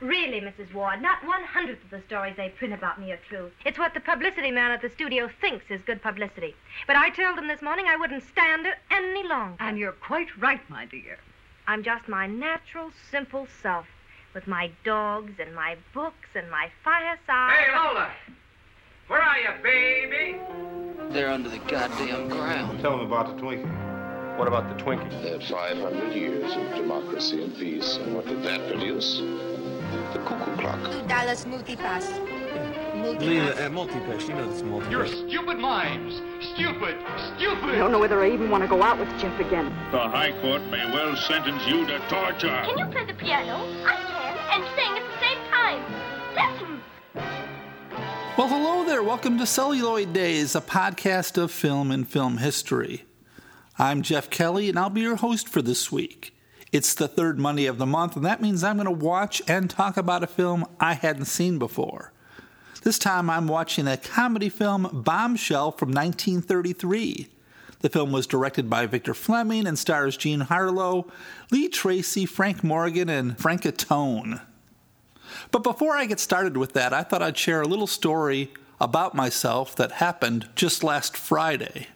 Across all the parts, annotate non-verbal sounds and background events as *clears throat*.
Really, Mrs. Ward, not one hundredth of the stories they print about me are true. It's what the publicity man at the studio thinks is good publicity. But I told him this morning I wouldn't stand it any longer. And you're quite right, my dear. I'm just my natural, simple self, with my dogs and my books and my fireside. Hey, Lola! Where are you, baby? They're under the goddamn ground. Tell them about the Twinkie. What about the Twinkie? They had 500 years of democracy and peace. And what did that produce? The cuckoo clock. Two Dallas multipass. Leela, uh, multipass. You know this multipass. You're stupid minds. Stupid. Stupid. I don't know whether I even want to go out with Jeff again. The High Court may well sentence you to torture. Can you play the piano? I can, and sing at the same time. Listen. Well, hello there. Welcome to Celluloid Days, a podcast of film and film history. I'm Jeff Kelly, and I'll be your host for this week. It's the third Monday of the month, and that means I'm going to watch and talk about a film I hadn't seen before. This time I'm watching a comedy film, Bombshell, from 1933. The film was directed by Victor Fleming and stars Jean Harlow, Lee Tracy, Frank Morgan, and Franchot Tone. But before I get started with that, I thought I'd share a little story about myself that happened just last Friday.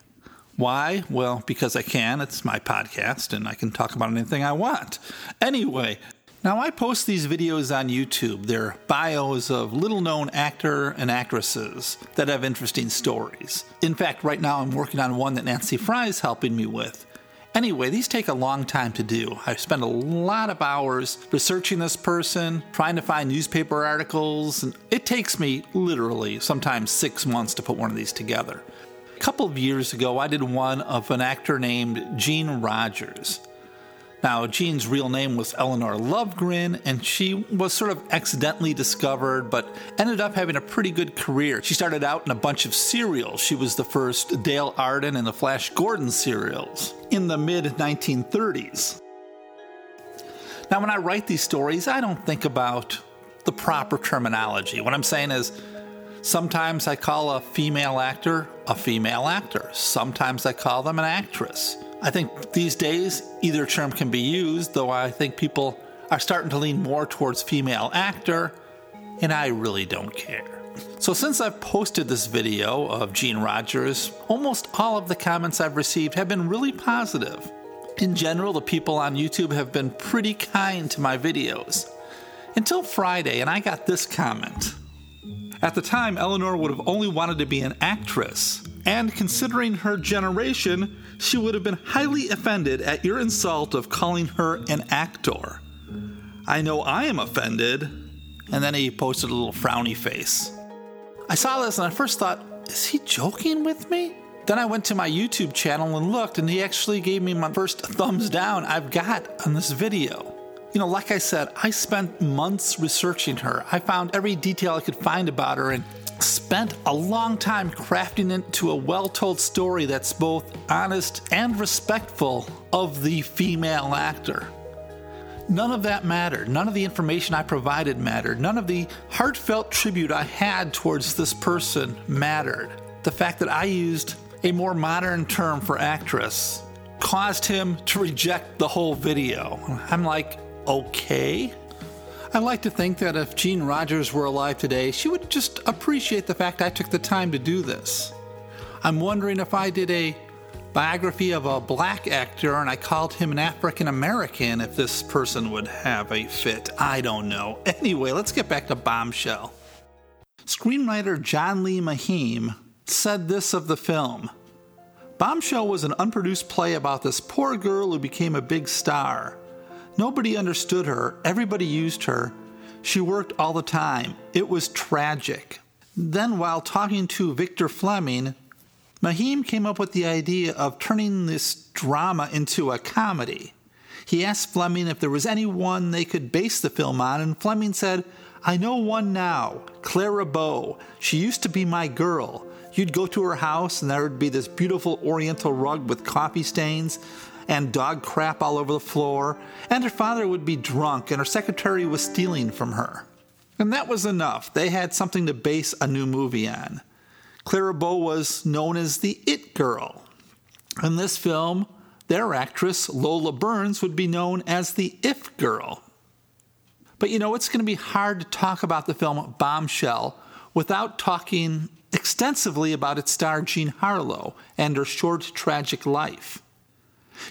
Why? Well, because I can. It's my podcast and I can talk about anything I want. Anyway, now I post these videos on YouTube. They're bios of little known actor and actresses that have interesting stories. In fact, right now I'm working on one that Nancy Fry is helping me with. Anyway, these take a long time to do. I spend a lot of hours researching this person, trying to find newspaper articles, and it takes me literally sometimes six months to put one of these together. Couple of years ago, I did one of an actor named Jean Rogers. Now, Jean's real name was Eleanor Lovegren, and she was sort of accidentally discovered, but ended up having a pretty good career. She started out in a bunch of serials. She was the first Dale Arden in the Flash Gordon serials in the mid 1930s. Now, when I write these stories, I don't think about the proper terminology. What I'm saying is, sometimes I call a female actor a female actor, sometimes I call them an actress. I think these days either term can be used, though I think people are starting to lean more towards female actor, and I really don't care. So, since I've posted this video of Jean Rogers, almost all of the comments I've received have been really positive. In general, the people on YouTube have been pretty kind to my videos. Until Friday, and I got this comment. At the time, Eleanor would have only wanted to be an actress, and considering her generation, she would have been highly offended at your insult of calling her an actor. I know I am offended. And then he posted a little frowny face. I saw this and I first thought, is he joking with me? Then I went to my YouTube channel and looked, and he actually gave me my first thumbs down I've got on this video. You know, like I said, I spent months researching her. I found every detail I could find about her and spent a long time crafting it to a well told story that's both honest and respectful of the female actor. None of that mattered. None of the information I provided mattered. None of the heartfelt tribute I had towards this person mattered. The fact that I used a more modern term for actress caused him to reject the whole video. I'm like, okay. I like to think that if Jean Rogers were alive today, she would just appreciate the fact I took the time to do this. I'm wondering if I did a biography of a black actor and I called him an African American, if this person would have a fit. I don't know. Anyway, let's get back to Bombshell. Screenwriter John Lee Mahin said this of the film Bombshell was an unproduced play about this poor girl who became a big star. Nobody understood her, everybody used her. She worked all the time. It was tragic. Then, while talking to Victor Fleming, Mahin came up with the idea of turning this drama into a comedy. He asked Fleming if there was anyone they could base the film on, and Fleming said, I know one now, Clara Bow. She used to be my girl. You'd go to her house, and there would be this beautiful oriental rug with coffee stains and dog crap all over the floor, and her father would be drunk, and her secretary was stealing from her. And that was enough. They had something to base a new movie on. Clara Bow was known as the It Girl. In this film, their actress, Lola Burns, would be known as the If Girl. But you know, it's going to be hard to talk about the film Bombshell without talking extensively about its star Jean Harlow and her short, tragic life.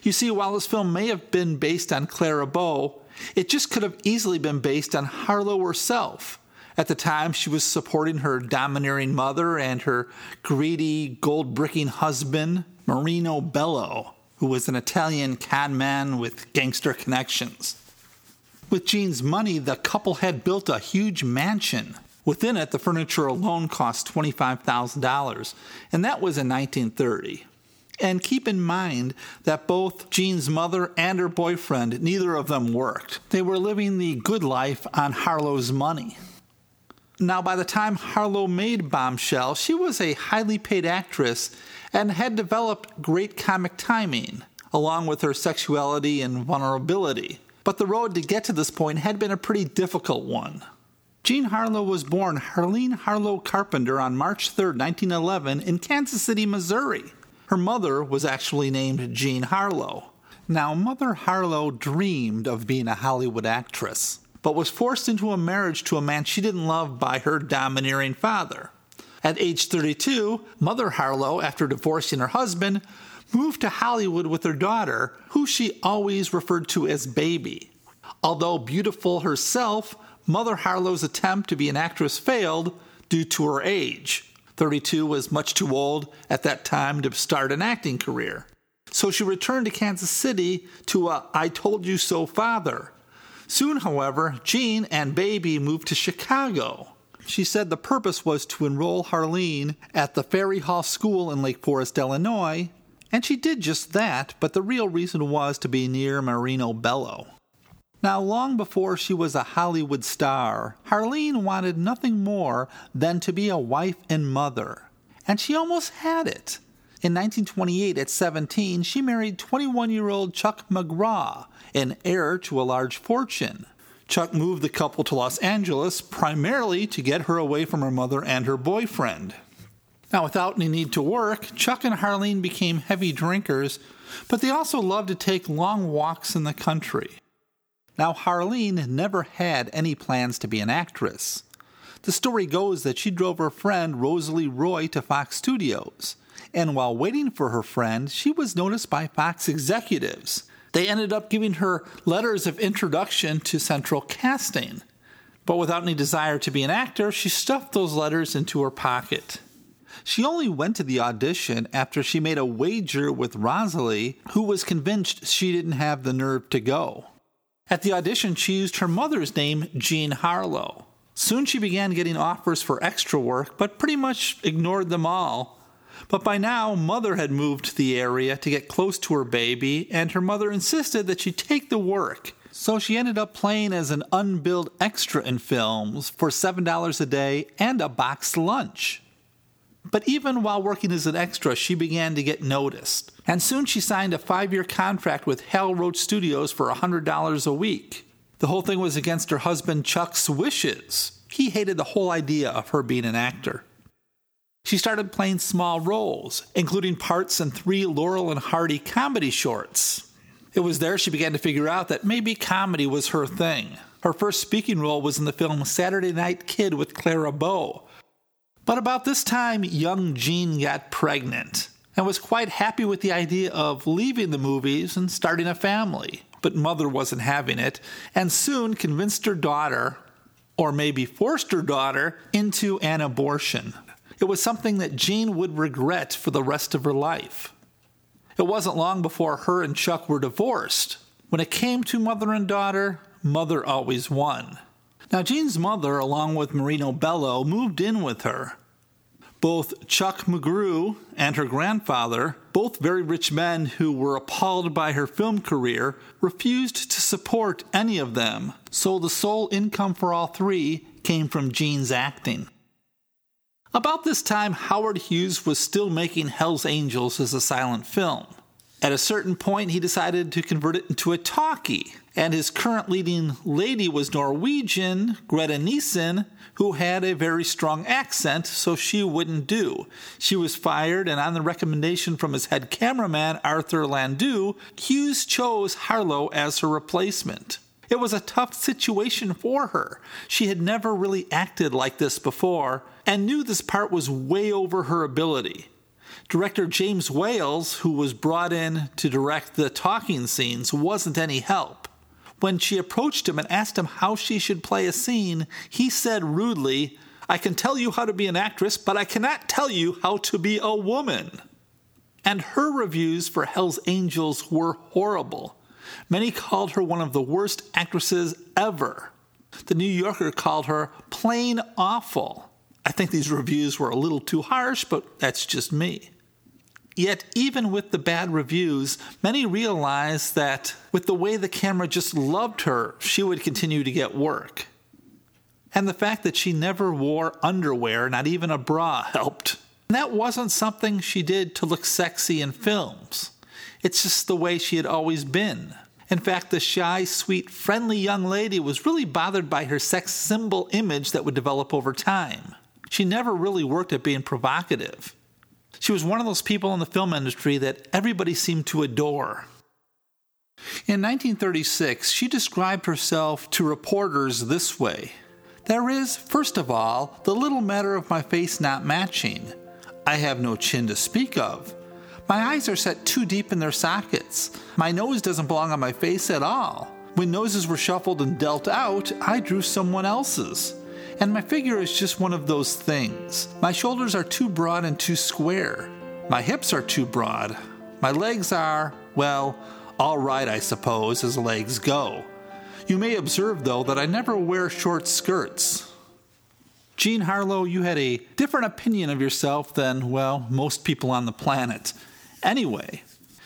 You see, while this film may have been based on Clara Bow, it just could have easily been based on Harlow herself. At the time, she was supporting her domineering mother and her greedy, gold bricking husband, Marino Bello, who was an Italian conman with gangster connections. With Jean's money, the couple had built a huge mansion. Within it, the furniture alone cost $25,000, and that was in 1930. And keep in mind that both Jean's mother and her boyfriend, neither of them worked. They were living the good life on Harlow's money. Now, by the time Harlow made Bombshell, she was a highly paid actress and had developed great comic timing, along with her sexuality and vulnerability. But the road to get to this point had been a pretty difficult one. Jean Harlow was born Harlene Harlow Carpenter on March 3, 1911, in Kansas City, Missouri. Her mother was actually named Jean Harlow. Now, Mother Harlow dreamed of being a Hollywood actress but was forced into a marriage to a man she didn't love by her domineering father. At age 32, Mother Harlow, after divorcing her husband, moved to Hollywood with her daughter, who she always referred to as Baby. Although beautiful herself, Mother Harlow's attempt to be an actress failed due to her age. 32 was much too old at that time to start an acting career. So she returned to Kansas City to a I Told You So father, Soon, however, Jean and Baby moved to Chicago. She said the purpose was to enroll Harlene at the Ferry Hall School in Lake Forest, Illinois, and she did just that, but the real reason was to be near Marino Bello. Now, long before she was a Hollywood star, Harlene wanted nothing more than to be a wife and mother, and she almost had it. In 1928, at 17, she married 21 year old Chuck McGrew, an heir to a large fortune. Chuck moved the couple to Los Angeles primarily to get her away from her mother and her boyfriend. Now, without any need to work, Chuck and Harlene became heavy drinkers, but they also loved to take long walks in the country. Now, Harlene never had any plans to be an actress. The story goes that she drove her friend Rosalie Roy to Fox Studios, and while waiting for her friend, she was noticed by Fox executives. They ended up giving her letters of introduction to Central Casting. But without any desire to be an actor, she stuffed those letters into her pocket. She only went to the audition after she made a wager with Rosalie, who was convinced she didn't have the nerve to go. At the audition, she used her mother's name, Jean Harlow. Soon she began getting offers for extra work, but pretty much ignored them all but by now, Mother had moved to the area to get close to her baby, and her mother insisted that she take the work. So she ended up playing as an unbilled extra in films for $7 a day and a boxed lunch. But even while working as an extra, she began to get noticed. And soon she signed a five year contract with Hal Roach Studios for $100 a week. The whole thing was against her husband Chuck's wishes. He hated the whole idea of her being an actor. She started playing small roles, including parts in three Laurel and Hardy comedy shorts. It was there she began to figure out that maybe comedy was her thing. Her first speaking role was in the film Saturday Night Kid with Clara Bow. But about this time, young Jean got pregnant and was quite happy with the idea of leaving the movies and starting a family. But mother wasn't having it, and soon convinced her daughter, or maybe forced her daughter, into an abortion. It was something that Jean would regret for the rest of her life. It wasn't long before her and Chuck were divorced. When it came to mother and daughter, mother always won. Now, Jean's mother, along with Marino Bello, moved in with her. Both Chuck McGrew and her grandfather, both very rich men who were appalled by her film career, refused to support any of them, so the sole income for all three came from Jean's acting. About this time, Howard Hughes was still making Hell's Angels as a silent film. At a certain point, he decided to convert it into a talkie, and his current leading lady was Norwegian, Greta Nissen, who had a very strong accent, so she wouldn't do. She was fired, and on the recommendation from his head cameraman, Arthur Landau, Hughes chose Harlow as her replacement. It was a tough situation for her. She had never really acted like this before and knew this part was way over her ability. Director James Wales, who was brought in to direct the talking scenes, wasn't any help. When she approached him and asked him how she should play a scene, he said rudely, I can tell you how to be an actress, but I cannot tell you how to be a woman. And her reviews for Hell's Angels were horrible. Many called her one of the worst actresses ever. The New Yorker called her plain awful. I think these reviews were a little too harsh, but that's just me. Yet, even with the bad reviews, many realized that with the way the camera just loved her, she would continue to get work. And the fact that she never wore underwear, not even a bra, helped. And that wasn't something she did to look sexy in films. It's just the way she had always been. In fact, the shy, sweet, friendly young lady was really bothered by her sex symbol image that would develop over time. She never really worked at being provocative. She was one of those people in the film industry that everybody seemed to adore. In 1936, she described herself to reporters this way There is, first of all, the little matter of my face not matching. I have no chin to speak of. My eyes are set too deep in their sockets. My nose doesn't belong on my face at all. When noses were shuffled and dealt out, I drew someone else's. And my figure is just one of those things. My shoulders are too broad and too square. My hips are too broad. My legs are, well, all right, I suppose, as legs go. You may observe, though, that I never wear short skirts. Jean Harlow, you had a different opinion of yourself than, well, most people on the planet. Anyway,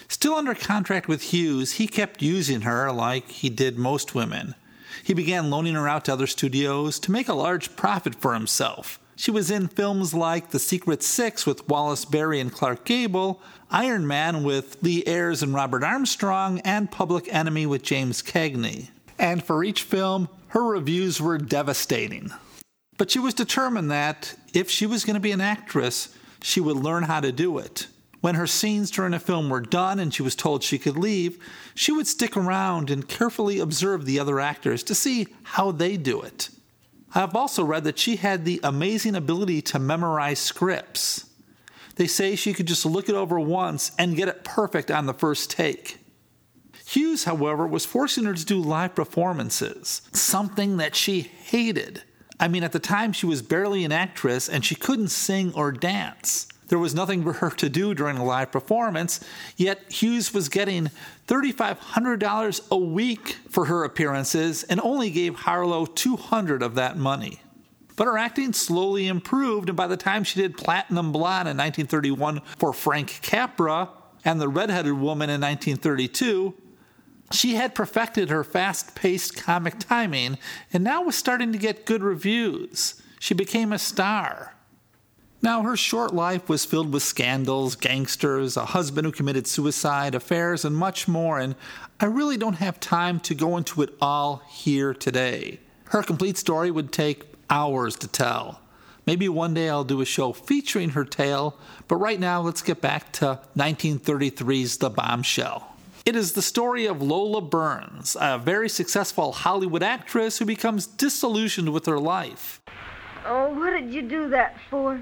still under contract with Hughes, he kept using her like he did most women. He began loaning her out to other studios to make a large profit for himself. She was in films like The Secret Six with Wallace Beery and Clark Gable, Iron Man with Lew Ayres and Robert Armstrong, and Public Enemy with James Cagney. And for each film, her reviews were devastating. But she was determined that if she was going to be an actress, she would learn how to do it. When her scenes during a film were done and she was told she could leave, she would stick around and carefully observe the other actors to see how they do it. I have also read that she had the amazing ability to memorize scripts. They say she could just look it over once and get it perfect on the first take. Hughes, however, was forcing her to do live performances, something that she hated. I mean, at the time, she was barely an actress and she couldn't sing or dance. There was nothing for her to do during a live performance, yet Hughes was getting $3,500 a week for her appearances and only gave Harlow 200 of that money. But her acting slowly improved, and by the time she did Platinum Blonde in 1931 for Frank Capra and The Redheaded Woman in 1932, she had perfected her fast paced comic timing and now was starting to get good reviews. She became a star. Now, her short life was filled with scandals, gangsters, a husband who committed suicide, affairs, and much more, and I really don't have time to go into it all here today. Her complete story would take hours to tell. Maybe one day I'll do a show featuring her tale, but right now let's get back to 1933's The Bombshell. It is the story of Lola Burns, a very successful Hollywood actress who becomes disillusioned with her life. Oh, what did you do that for?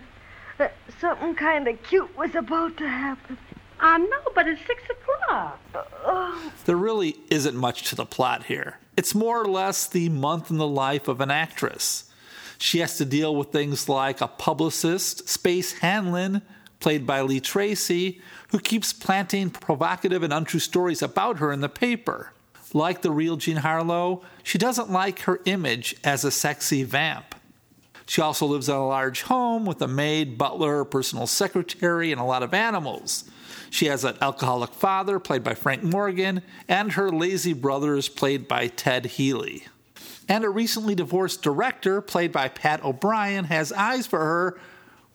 Uh, something kind of cute was about to happen. I know, but it's six o'clock. Oh. There really isn't much to the plot here. It's more or less the month in the life of an actress. She has to deal with things like a publicist, Space Hanlon, played by Lee Tracy, who keeps planting provocative and untrue stories about her in the paper. Like the real Jean Harlow, she doesn't like her image as a sexy vamp. She also lives in a large home with a maid, butler, personal secretary, and a lot of animals. She has an alcoholic father, played by Frank Morgan, and her lazy brothers, played by Ted Healy. And a recently divorced director, played by Pat O'Brien, has eyes for her,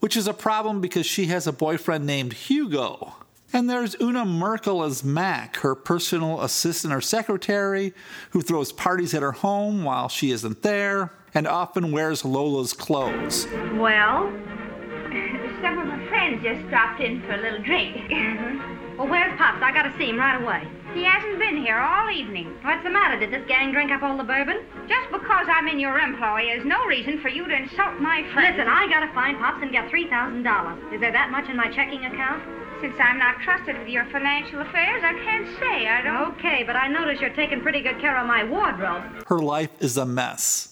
which is a problem because she has a boyfriend named Hugo. And there's Una Merkel as Mac, her personal assistant or secretary, who throws parties at her home while she isn't there and often wears Lola's clothes. Well, *laughs* some of my friends just dropped in for a little drink. Mm-hmm. *laughs* Well, where's Pops? I gotta see him right away. He hasn't been here all evening. What's the matter? Did this gang drink up all the bourbon? Just because I'm in your employ is no reason for you to insult my friends. Listen, I gotta find Pops and get $3,000. Is there that much in my checking account? Since I'm not trusted with your financial affairs, I can't say. I don't. Okay, but I notice you're taking pretty good care of my wardrobe. Her life is a mess.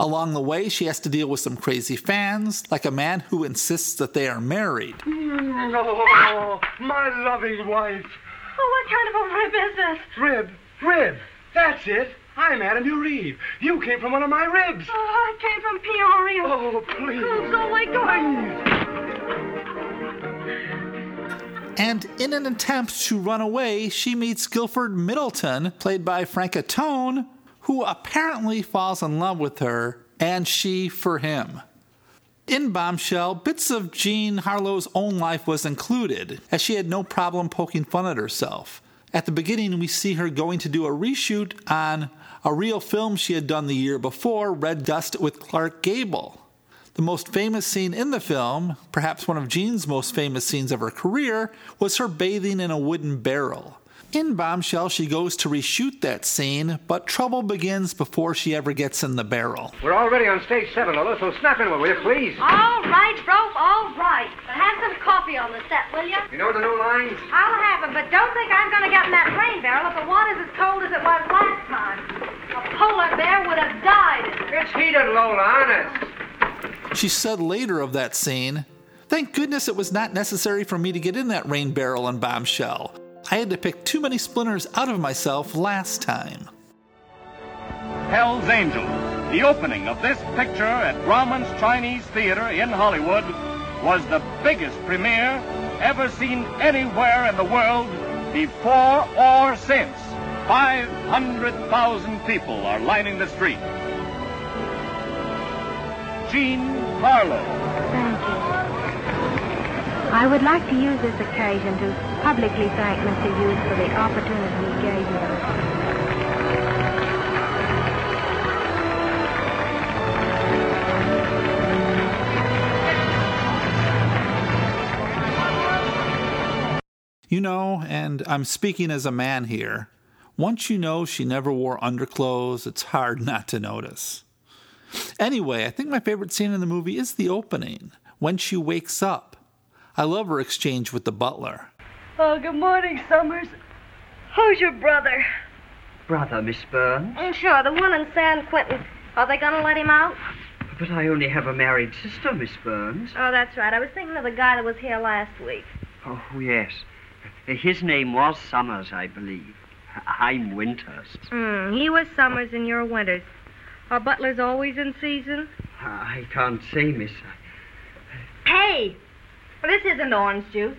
Along the way, she has to deal with some crazy fans, like a man who insists that they are married. Oh, my loving wife. Oh, what kind of a rib is this? Rib, rib. That's it. I'm Adam Reeve. You came from one of my ribs. Oh, I came from Peoria. Oh, please. Oh, go away, go And in an attempt to run away, she meets Guilford Middleton, played by Franchot Tone, who apparently falls in love with her, and she for him. In Bombshell, bits of Jean Harlow's own life was included, as she had no problem poking fun at herself. At the beginning, we see her going to do a reshoot on a real film she had done the year before, Red Dust with Clark Gable. The most famous scene in the film, perhaps one of Jean's most famous scenes of her career, was her bathing in a wooden barrel. In Bombshell, she goes to reshoot that scene, but trouble begins before she ever gets in the barrel. We're already on stage seven, Lola, so snap in, will you, please? All right, Broke, all right. But have some coffee on the set, will you? You know the new lines? I'll have them, but don't think I'm going to get in that rain barrel if the water's as cold as it was last time. A polar bear would have died. It's heated, Lola, honest. She said later of that scene, Thank goodness it was not necessary for me to get in that rain barrel in Bombshell. I had to pick too many splinters out of myself last time. Hell's Angels, the opening of this picture at Grauman's Chinese Theater in Hollywood, was the biggest premiere ever seen anywhere in the world before or since. 500,000 people are lining the street. Jean Harlow. I would like to use this occasion to publicly thank Mr. Hughes for the opportunity he gave me. You know, and I'm speaking as a man here, once you know she never wore underclothes, it's hard *laughs* not to notice. Anyway, I think my favorite scene in the movie is the opening, when she wakes up. I love her exchange with the butler. Oh, good morning, Summers. Who's your brother? Brother, Miss Burns? Mm, sure, the one in San Quentin. Are they going to let him out? But I only have a married sister, Miss Burns. Oh, that's right. I was thinking of the guy that was here last week. Oh, yes. His name was Summers, I believe. I'm Winters. Hmm, he was Summers and you're Winters. Are butlers always in season? I can't say, Miss. Hey! Well, this isn't orange juice.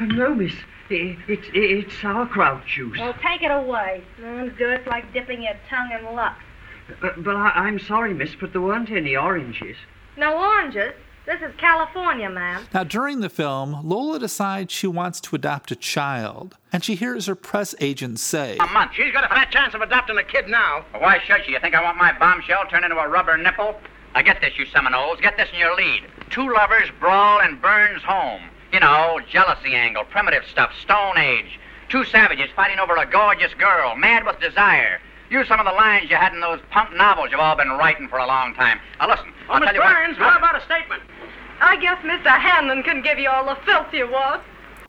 No, Miss. It, it's it's sauerkraut juice. Well, take it away. Sounds good. It's like dipping your tongue in luck. Uh, but I, I'm sorry, Miss, but there weren't any oranges. No oranges? This is California, ma'am. Now, during the film, Lola decides she wants to adopt a child, and she hears her press agent say, A month. She's got a fat chance of adopting a kid now. Well, why should she? You think I want my bombshell turned into a rubber nipple? Now get this, you Seminoles. Get this in your lead. Two lovers brawl in Burns' home. You know, jealousy angle, primitive stuff, Stone Age. Two savages fighting over a gorgeous girl, mad with desire. Use some of the lines you had in those punk novels you've all been writing for a long time. Now listen, Oh, I'll Miss tell you Burns, what. how about a statement? I guess Mr. Hanlon can give you all the filth you want.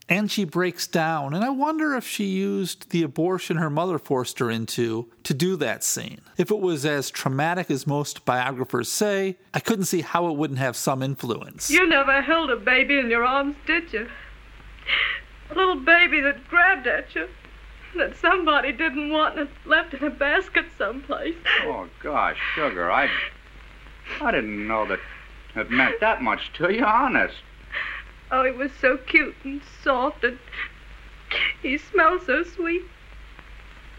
And she breaks down, and I wonder if she used the abortion her mother forced her into to do that scene. If it was as traumatic as most biographers say, I couldn't see how it wouldn't have some influence. You never held a baby in your arms, did you? A little baby that grabbed at you, that somebody didn't want and left in a basket someplace. Oh, gosh, sugar, I. I didn't know that it meant that much to you, honest. Oh, he was so cute and soft, and he smelled so sweet.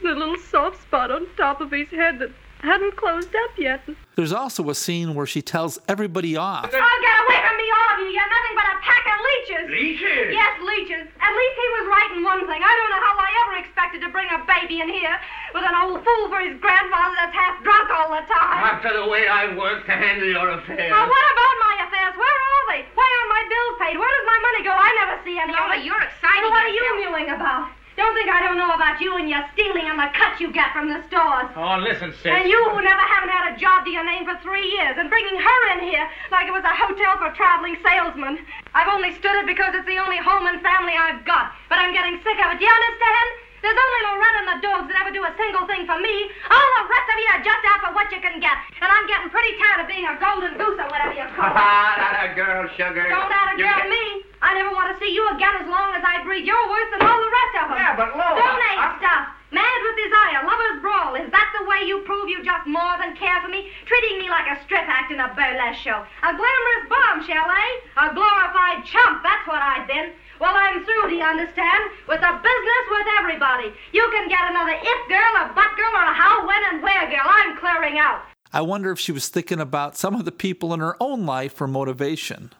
The little soft spot on top of his head that hadn't closed up yet. There's also a scene where she tells everybody off. Oh, get away from me, all of you. You're nothing but a pack of leeches. Leeches? Yes, leeches. At least he was right in one thing. I don't know how I ever expected to bring a baby in here with an old fool for his grandfather that's half drunk all the time. Ah, After the way I've worked to handle your affairs. Well, what about my affairs? Where are they? Why aren't my bills paid? Where does my money go? I never see any Lola, of it. you're excited. Well, what are you mewing about? Don't think I don't know about you and your stealing and the cuts you get from the stores. Oh, listen, sis. And you who never haven't had a job to your name for three years and bringing her in here like it was a hotel for traveling salesmen. I've only stood it because it's the only home and family I've got. But I'm getting sick of it. Do you understand? There's only Loretta and the dogs that ever do a single thing for me. All the rest of you are just out for what you can get. And I'm getting pretty tired of being a golden goose or whatever you call it. *laughs* Ah, that a girl, sugar. Don't out a girl me. I never want to see you again as long as I breathe. You're worse than all the rest of them. Yeah, but Lola, Stone age I- stuff. Mad with desire, lover's brawl. Is that the way you prove you just more than care for me? Treating me like a strip act in a burlesque show. A glamorous bombshell, eh? A glorified chump. That's what I've been. Well, I'm through, do you understand? With the business with everybody. You can get another if girl, a butt girl, or a how, when, and where girl. I'm clearing out. I wonder if she was thinking about some of the people in her own life for motivation.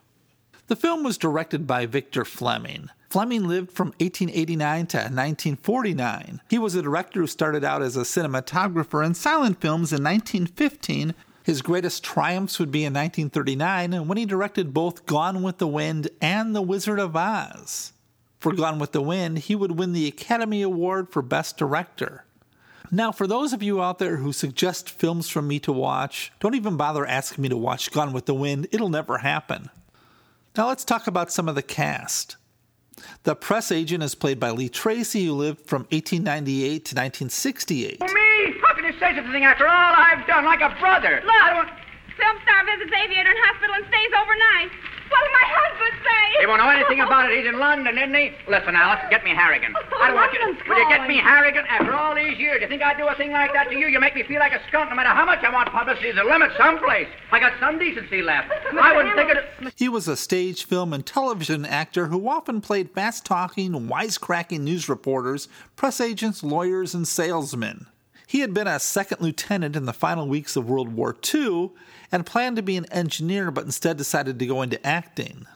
The film was directed by Victor Fleming. Fleming lived from 1889 to 1949. He was a director who started out as a cinematographer in silent films in 1915. His greatest triumphs would be in 1939 when he directed both Gone with the Wind and The Wizard of Oz. For Gone with the Wind, he would win the Academy Award for Best Director. Now, for those of you out there who suggest films for me to watch, don't even bother asking me to watch Gone with the Wind. It'll never happen. Now, let's talk about some of the cast. The press agent is played by Lee Tracy, who lived from 1898 to 1968. Me? How can you say such a thing after all I've done, like a brother? Look, film star visits aviator in hospital and stays overnight. What did my husband say? You won't know anything about it. He's in London, isn't he? Listen, Alice, get me Harrigan. Oh, I don't want you. London's Will you get me Harrigan after all these years? You think I'd do a thing like that to you? You make me feel like a skunk. No matter how much I want publicity, there's a limit someplace. I got some decency left. I wouldn't think it. He was a stage, film, and television actor who often played fast talking, wisecracking news reporters, press agents, lawyers, and salesmen. He had been a second lieutenant in the final weeks of World War II and planned to be an engineer, but instead decided to go into acting.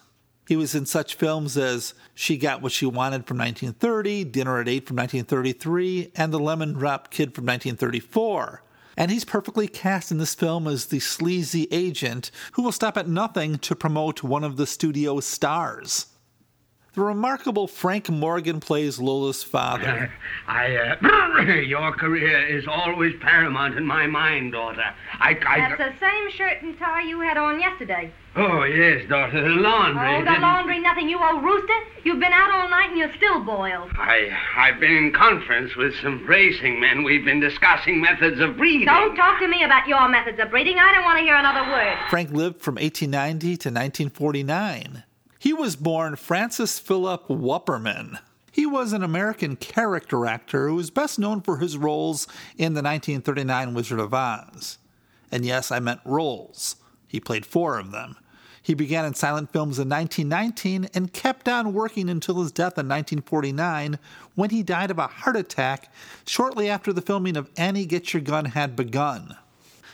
He was in such films as She Got What She Wanted from 1930, Dinner at 8 from 1933, and The Lemon Drop Kid from 1934. And he's perfectly cast in this film as the sleazy agent who will stop at nothing to promote one of the studio's stars. The remarkable Frank Morgan plays Lola's father. *laughs* I, uh, *clears throat* your career is always paramount in my mind, daughter. I, I. That's the same shirt and tie you had on yesterday. Oh, yes, daughter, the laundry. Oh, the didn't- laundry, nothing. You old rooster. You've been out all night and you're still boiled. I, I've been in conference with some racing men. We've been discussing methods of breeding. Don't talk to me about your methods of breeding. I don't want to hear another word. Frank lived from 1890 to 1949. He was born Francis Philip Wupperman. He was an American character actor who was best known for his roles in the 1939 Wizard of Oz. And yes, I meant roles. He played four of them. He began in silent films in 1919 and kept on working until his death in 1949 when he died of a heart attack shortly after the filming of Annie Get Your Gun had begun.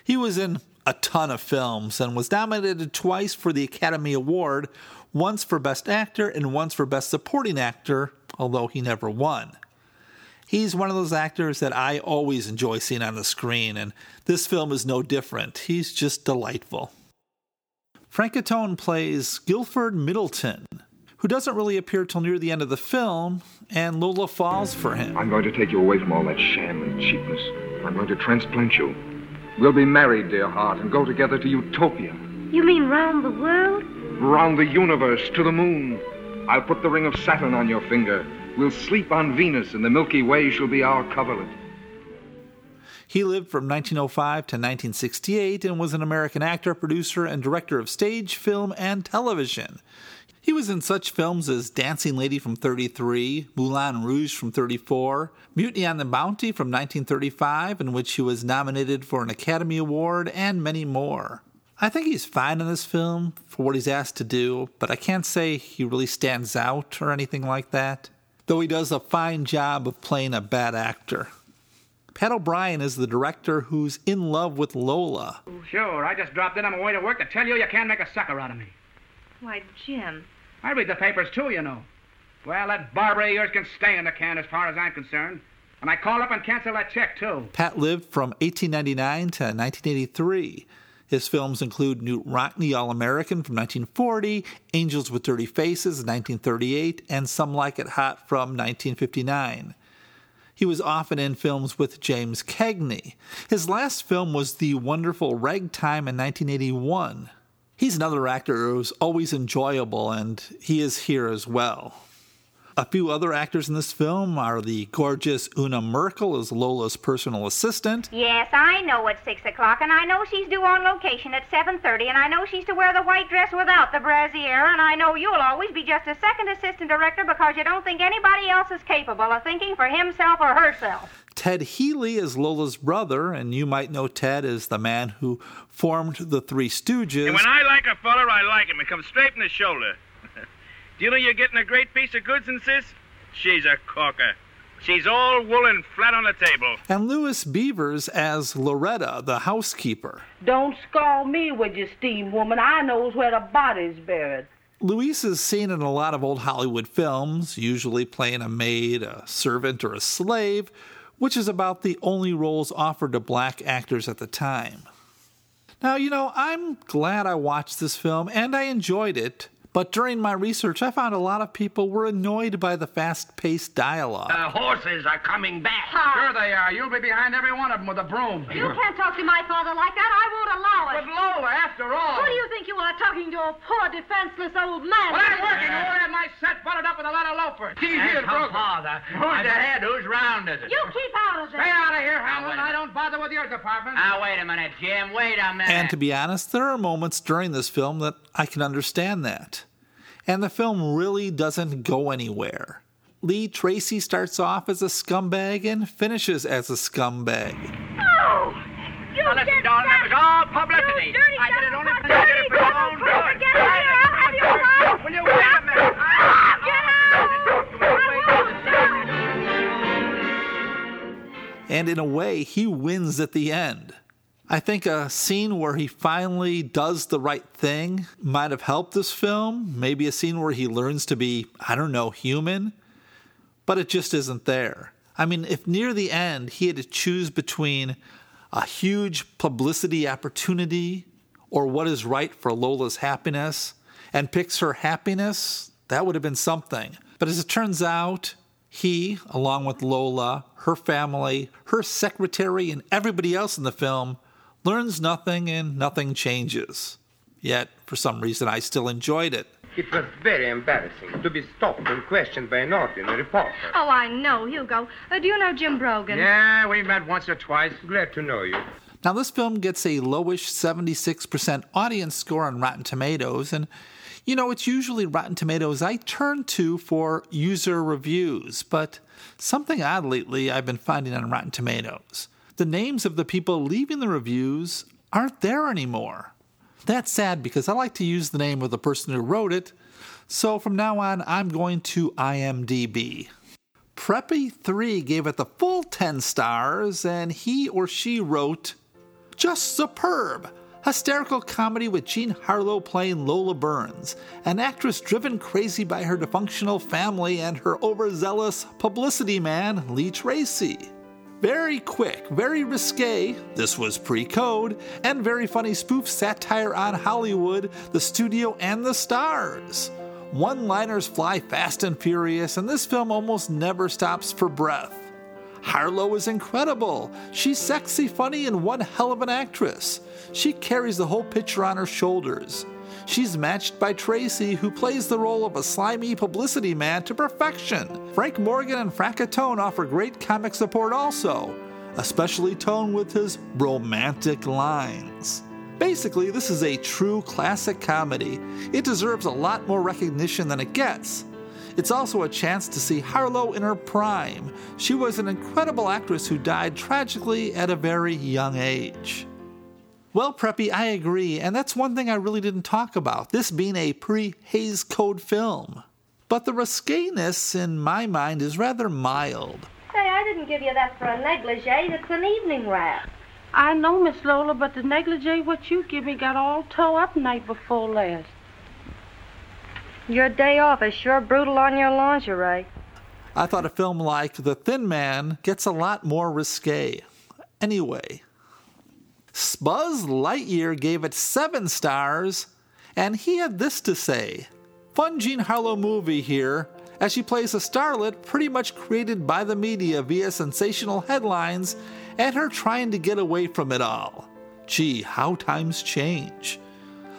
He was in a ton of films and was nominated twice for the Academy Award, once for Best Actor and once for Best Supporting Actor, although he never won. He's one of those actors that I always enjoy seeing on the screen, and this film is no different. He's just delightful. Franchot Tone plays Guilford Middleton, who doesn't really appear till near the end of the film, and Lola falls for him. I'm going to take you away from all that sham and cheapness. I'm going to transplant you. We'll be married, dear heart, and go together to utopia. You mean round the world? Round the universe, to the moon. I'll put the ring of Saturn on your finger. We'll sleep on Venus, and the Milky Way shall be our coverlet. He lived from 1905 to 1968 and was an American actor, producer, and director of stage, film, and television. He was in such films as Dancing Lady from 33, Moulin Rouge from 34, Mutiny on the Bounty from 1935, in which he was nominated for an Academy Award, and many more. I think he's fine in this film for what he's asked to do, but I can't say he really stands out or anything like that, though he does a fine job of playing a bad actor. Pat O'Brien is the director who's in love with Lola. Sure, I just dropped in on my way to work to tell you you can't make a sucker out of me. Why, Jim. I read the papers too, you know. Well, that Barbara of yours can stay in the can as far as I'm concerned. And I called up and canceled that check, too. Pat lived from 1899 to 1983. His films include Knute Rockne All American from 1940, Angels with Dirty Faces 1938, and Some Like It Hot from 1959. He was often in films with James Cagney. His last film was The Wonderful Ragtime in 1981. He's another actor who's always enjoyable, and he is here as well. A few other actors in this film are the gorgeous Una Merkel as Lola's personal assistant. Yes, I know it's six o'clock, and I know she's due on location at seven thirty, and I know she's to wear the white dress without the brassiere, and I know you'll always be just a second assistant director because you don't think anybody else is capable of thinking for himself or herself. Ted Healy is Lola's brother, and you might know Ted as the man who formed the Three Stooges. And when I like a feller, I like him. It comes straight from the shoulder. Do you know you're getting a great piece of goods, and sis? She's a corker. She's all wool and flat on the table. And Louise Beavers as Loretta, the housekeeper. Don't scald me with your steam, woman. I knows where the body's buried. Louise is seen in a lot of old Hollywood films, usually playing a maid, a servant, or a slave, which is about the only roles offered to black actors at the time. Now, you know, I'm glad I watched this film and I enjoyed it. But during my research, I found a lot of people were annoyed by the fast paced dialogue. The horses are coming back. Sure they are. You'll be behind every one of them with a broom. You can't talk to my father like that. I won't allow it. But Lola, after all. Who do you think you are talking to a poor, defenseless old man? Well, I'm working. You won't have my set buttered up with a lot of loafers. He's here, broker. Father. Who's the head? Whose round is it? You keep out of this. Stay out of here, Hanlon. I don't bother with your department. Now, wait a minute, Jim. Wait a minute. And to be honest, there are moments during this film that I can understand that and the film really doesn't go anywhere. Lee Tracy starts off as a scumbag and finishes as a scumbag. Oh! You now, listen, did darling, that. that was all publicity. You dirty I did it only for dirty you for your own good. Get out here. I'll have your mouth. Will you wait a minute? And in a way, he wins at the end. I think a scene where he finally does the right thing might have helped this film. Maybe a scene where he learns to be, I don't know, human. But it just isn't there. I mean, if near the end he had to choose between a huge publicity opportunity or what is right for Lola's happiness and picks her happiness, that would have been something. But as it turns out, he, along with Lola, her family, her secretary, and everybody else in the film, learns nothing and nothing changes. Yet, for some reason, I still enjoyed it. It was very embarrassing to be stopped and questioned by an ordinary reporter. Oh, I know, Hugo. Uh, do you know Jim Brogan? Yeah, we met once or twice. Glad to know you. Now, this film gets a lowish 76% audience score on Rotten Tomatoes, and you know, it's usually Rotten Tomatoes I turn to for user reviews, but something odd lately I've been finding on Rotten Tomatoes the names of the people leaving the reviews aren't there anymore. That's sad because I like to use the name of the person who wrote it, so from now on I'm going to IMDb. Preppy3 gave it the full 10 stars, and he or she wrote, Just superb! Hysterical comedy with Jean Harlow playing Lola Burns, an actress driven crazy by her dysfunctional family and her overzealous publicity man, Lee Tracy. Very quick, very risque, this was pre code, and very funny spoof satire on Hollywood, the studio, and the stars. One liners fly fast and furious, and this film almost never stops for breath. Harlow is incredible. She's sexy, funny, and one hell of an actress. She carries the whole picture on her shoulders. She's matched by Tracy, who plays the role of a slimy publicity man to perfection. Frank Morgan and Franchot Tone offer great comic support also, especially Tone with his romantic lines. Basically, this is a true classic comedy. It deserves a lot more recognition than it gets. It's also a chance to see Harlow in her prime. She was an incredible actress who died tragically at a very young age. Well, Preppy, I agree, and that's one thing I really didn't talk about, this being a pre Hays Code film. But the risqueness, in my mind, is rather mild. Say, I didn't give you that for a negligee. It's an evening wrap. I know, Miss Lola, but the negligee what you give me got all tore up night before last. Your day off is sure brutal on your lingerie. I thought a film like The Thin Man gets a lot more risque. Anyway, Buzz Lightyear gave it seven stars, and he had this to say Fun Jean Harlow movie here, as she plays a starlet pretty much created by the media via sensational headlines and her trying to get away from it all. Gee, how times change.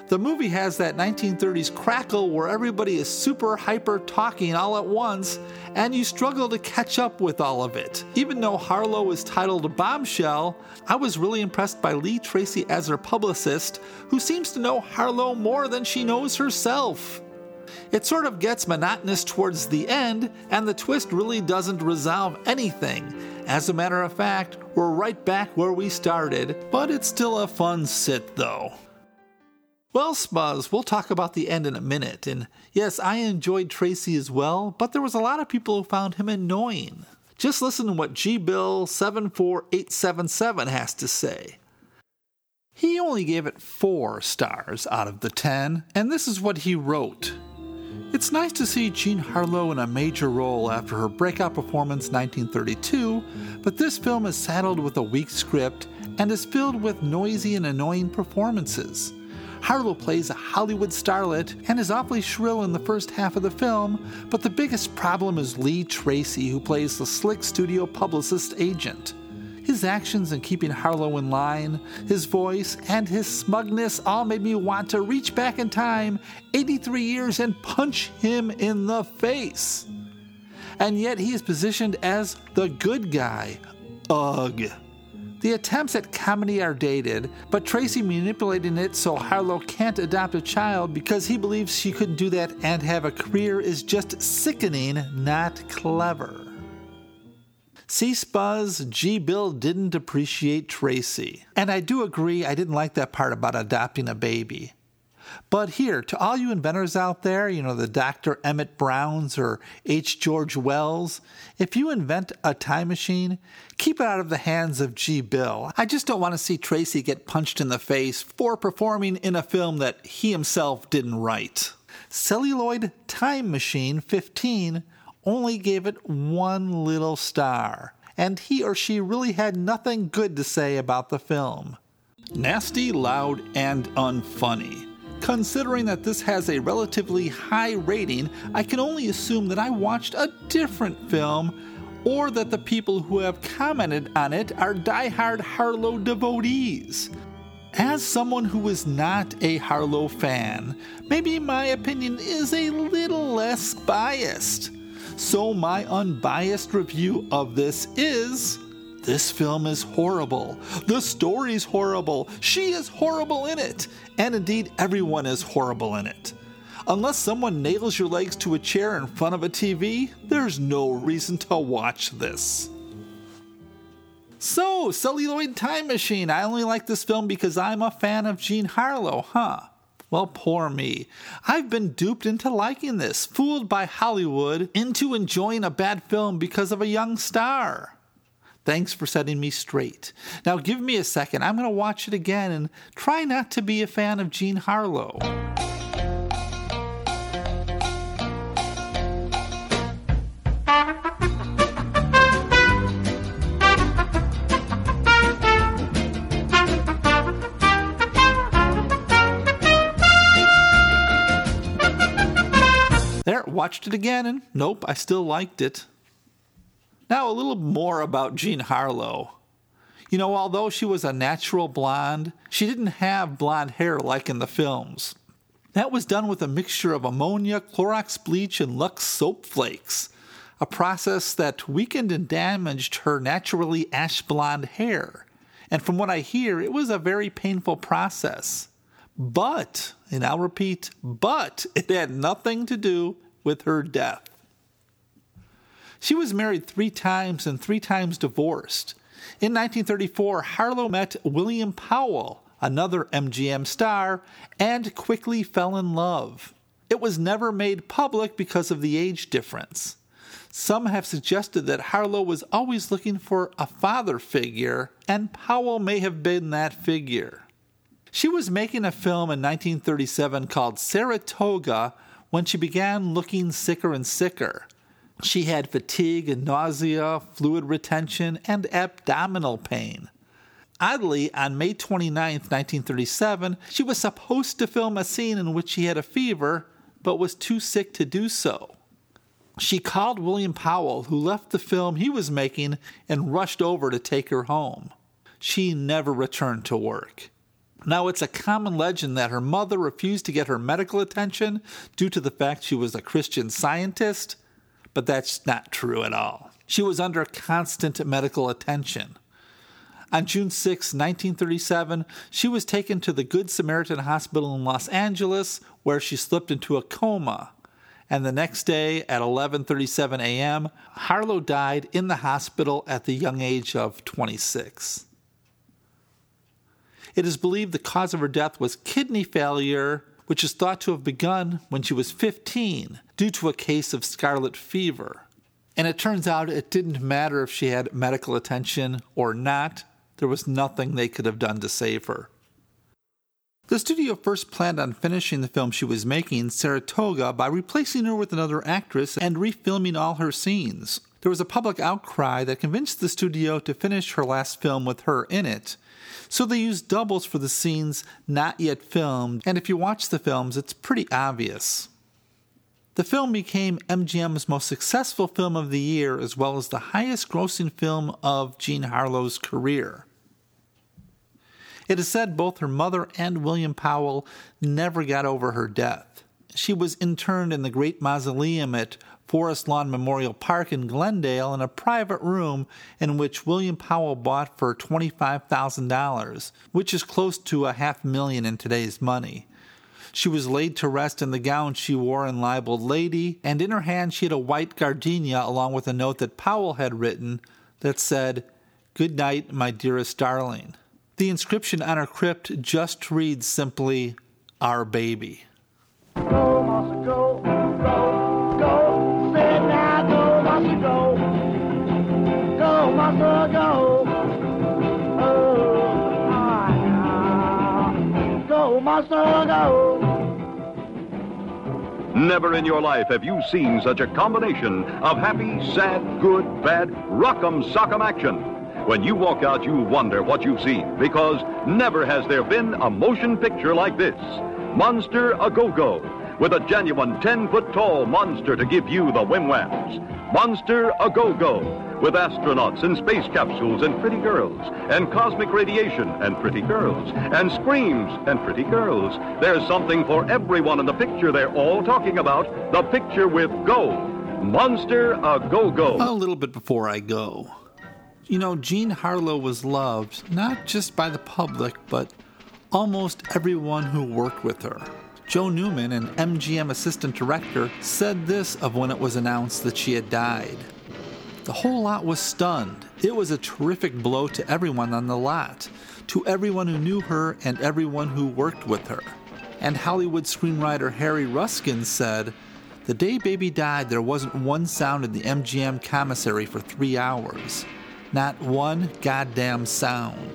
The movie has that 1930s crackle where everybody is super hyper talking all at once, and you struggle to catch up with all of it. Even though Harlow is titled a Bombshell, I was really impressed by Lee Tracy as her publicist, who seems to know Harlow more than she knows herself. It sort of gets monotonous towards the end, and the twist really doesn't resolve anything. As a matter of fact, we're right back where we started, but it's still a fun sit though. Well, Spuzz, we'll talk about the end in a minute. And yes, I enjoyed Tracy as well, but there was a lot of people who found him annoying. Just listen to what G Bill 74877 has to say. He only gave it four stars out of the ten, and this is what he wrote. It's nice to see Jean Harlow in a major role after her breakout performance 1932, but this film is saddled with a weak script and is filled with noisy and annoying performances. Harlow plays a Hollywood starlet and is awfully shrill in the first half of the film, but the biggest problem is Lee Tracy, who plays the slick studio publicist agent. His actions in keeping Harlow in line, his voice, and his smugness all made me want to reach back in time 83 years and punch him in the face. And yet he is positioned as the good guy. Ugh. The attempts at comedy are dated, but Tracy manipulating it so Harlow can't adopt a child because he believes she couldn't do that and have a career is just sickening, not clever. C. Spuzz, G. Bill didn't appreciate Tracy. And I do agree, I didn't like that part about adopting a baby. But here, to all you inventors out there, you know, the Dr. Emmett Browns or H. George Wells, if you invent a time machine, keep it out of the hands of G. Bill. I just don't want to see Tracy get punched in the face for performing in a film that he himself didn't write. Celluloid Time Machine 15 only gave it one little star, and he or she really had nothing good to say about the film. Nasty, loud, and unfunny. Considering that this has a relatively high rating, I can only assume that I watched a different film or that the people who have commented on it are die-hard Harlow devotees. As someone who is not a Harlow fan, maybe my opinion is a little less biased. So, my unbiased review of this is this film is horrible. The story's horrible. She is horrible in it. And indeed, everyone is horrible in it. Unless someone nails your legs to a chair in front of a TV, there's no reason to watch this. So, Celluloid Time Machine. I only like this film because I'm a fan of Jean Harlow, huh? Well, poor me. I've been duped into liking this, fooled by Hollywood into enjoying a bad film because of a young star. Thanks for setting me straight. Now give me a second. I'm going to watch it again and try not to be a fan of Jean Harlow. There, watched it again, and nope, I still liked it. Now, a little more about Jean Harlow. You know, although she was a natural blonde, she didn't have blonde hair like in the films. That was done with a mixture of ammonia, Clorox bleach, and Lux soap flakes, a process that weakened and damaged her naturally ash blonde hair. And from what I hear, it was a very painful process. But, and I'll repeat, but it had nothing to do with her death. She was married three times and three times divorced. In 1934, Harlow met William Powell, another MGM star, and quickly fell in love. It was never made public because of the age difference. Some have suggested that Harlow was always looking for a father figure, and Powell may have been that figure. She was making a film in 1937 called Saratoga when she began looking sicker and sicker. She had fatigue and nausea, fluid retention, and abdominal pain. Oddly, on May 29, 1937, she was supposed to film a scene in which she had a fever, but was too sick to do so. She called William Powell, who left the film he was making and rushed over to take her home. She never returned to work. Now, it's a common legend that her mother refused to get her medical attention due to the fact she was a Christian scientist, but that's not true at all. She was under constant medical attention. On June 6, 1937, she was taken to the Good Samaritan Hospital in Los Angeles where she slipped into a coma. And the next day at 11:37 a.m., Harlow died in the hospital at the young age of 26. It is believed the cause of her death was kidney failure, which is thought to have begun when she was 15 due to a case of scarlet fever. And it turns out it didn't matter if she had medical attention or not, there was nothing they could have done to save her. The studio first planned on finishing the film she was making, Saratoga, by replacing her with another actress and refilming all her scenes. There was a public outcry that convinced the studio to finish her last film with her in it, so they used doubles for the scenes not yet filmed, and if you watch the films, it's pretty obvious. The film became MGM's most successful film of the year, as well as the highest grossing film of Jean Harlow's career. It is said both her mother and William Powell never got over her death. She was interned in the great mausoleum at Forest Lawn Memorial Park in Glendale in a private room in which William Powell bought for $25,000, which is close to a half million in today's money. She was laid to rest in the gown she wore in Libeled Lady, and in her hand she had a white gardenia along with a note that Powell had written that said, Good night, my dearest darling. The inscription on her crypt just reads simply, Our baby. Never in your life have you seen such a combination of happy, sad, good, bad, rock'em sock'em action. When you walk out, you wonder what you've seen because never has there been a motion picture like this. Monster a Go Go, with a genuine 10 foot tall monster to give you the whams. Monster a Go Go, with astronauts and space capsules and pretty girls, and cosmic radiation and pretty girls, and screams and pretty girls. There's something for everyone in the picture they're all talking about the picture with Go. Monster a Go Go. A little bit before I go. You know, Jean Harlow was loved not just by the public, but almost everyone who worked with her. Joe Newman, an MGM assistant director, said this of when it was announced that she had died. The whole lot was stunned. It was a terrific blow to everyone on the lot, to everyone who knew her and everyone who worked with her. And Hollywood screenwriter Harry Ruskin said, The day baby died, there wasn't one sound in the MGM commissary for three hours. Not one goddamn sound.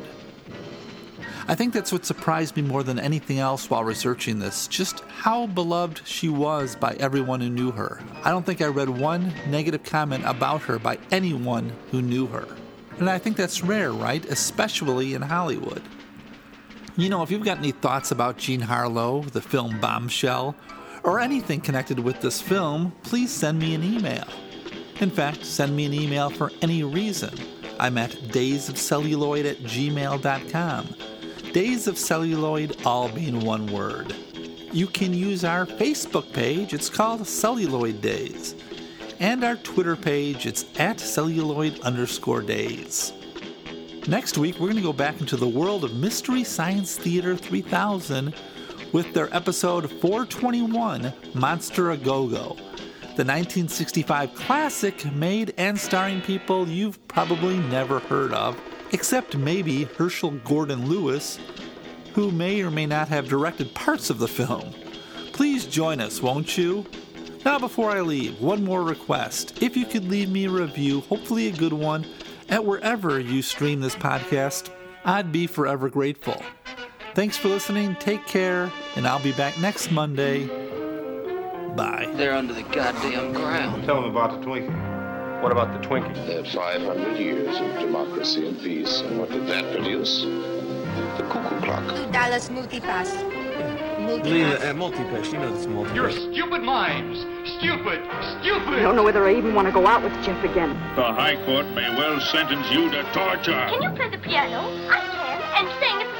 I think that's what surprised me more than anything else while researching this just how beloved she was by everyone who knew her. I don't think I read one negative comment about her by anyone who knew her. And I think that's rare, right? Especially in Hollywood. You know, if you've got any thoughts about Jean Harlow, the film Bombshell, or anything connected with this film, please send me an email. In fact, send me an email for any reason. I'm at daysofcelluloid at gmail.com. Days of Celluloid, all being one word. You can use our Facebook page, it's called Celluloid Days. And our Twitter page, it's at celluloid underscore days. Next week, we're going to go back into the world of Mystery Science Theater 3000 with their episode 421 Monster a Go Go, the 1965 classic made and starring people you've probably never heard of, except maybe Herschell Gordon Lewis, who may or may not have directed parts of the film. Please join us, won't you? Now, before I leave, one more request. If you could leave me a review, hopefully a good one, at wherever you stream this podcast, I'd be forever grateful. Thanks for listening, take care, and I'll be back next Monday. Bye. They're under the goddamn ground. Tell them about the Twinkie. What about the Twinkie? They had 500 years of democracy and peace. And what did that produce? The cuckoo clock. Two dollars multipass. Lena, uh, multi-pass. You know this multi You're stupid minds. Stupid. Stupid. I don't know whether I even want to go out with Jeff again. The High Court may well sentence you to torture. Can you play the piano? I can. And sing at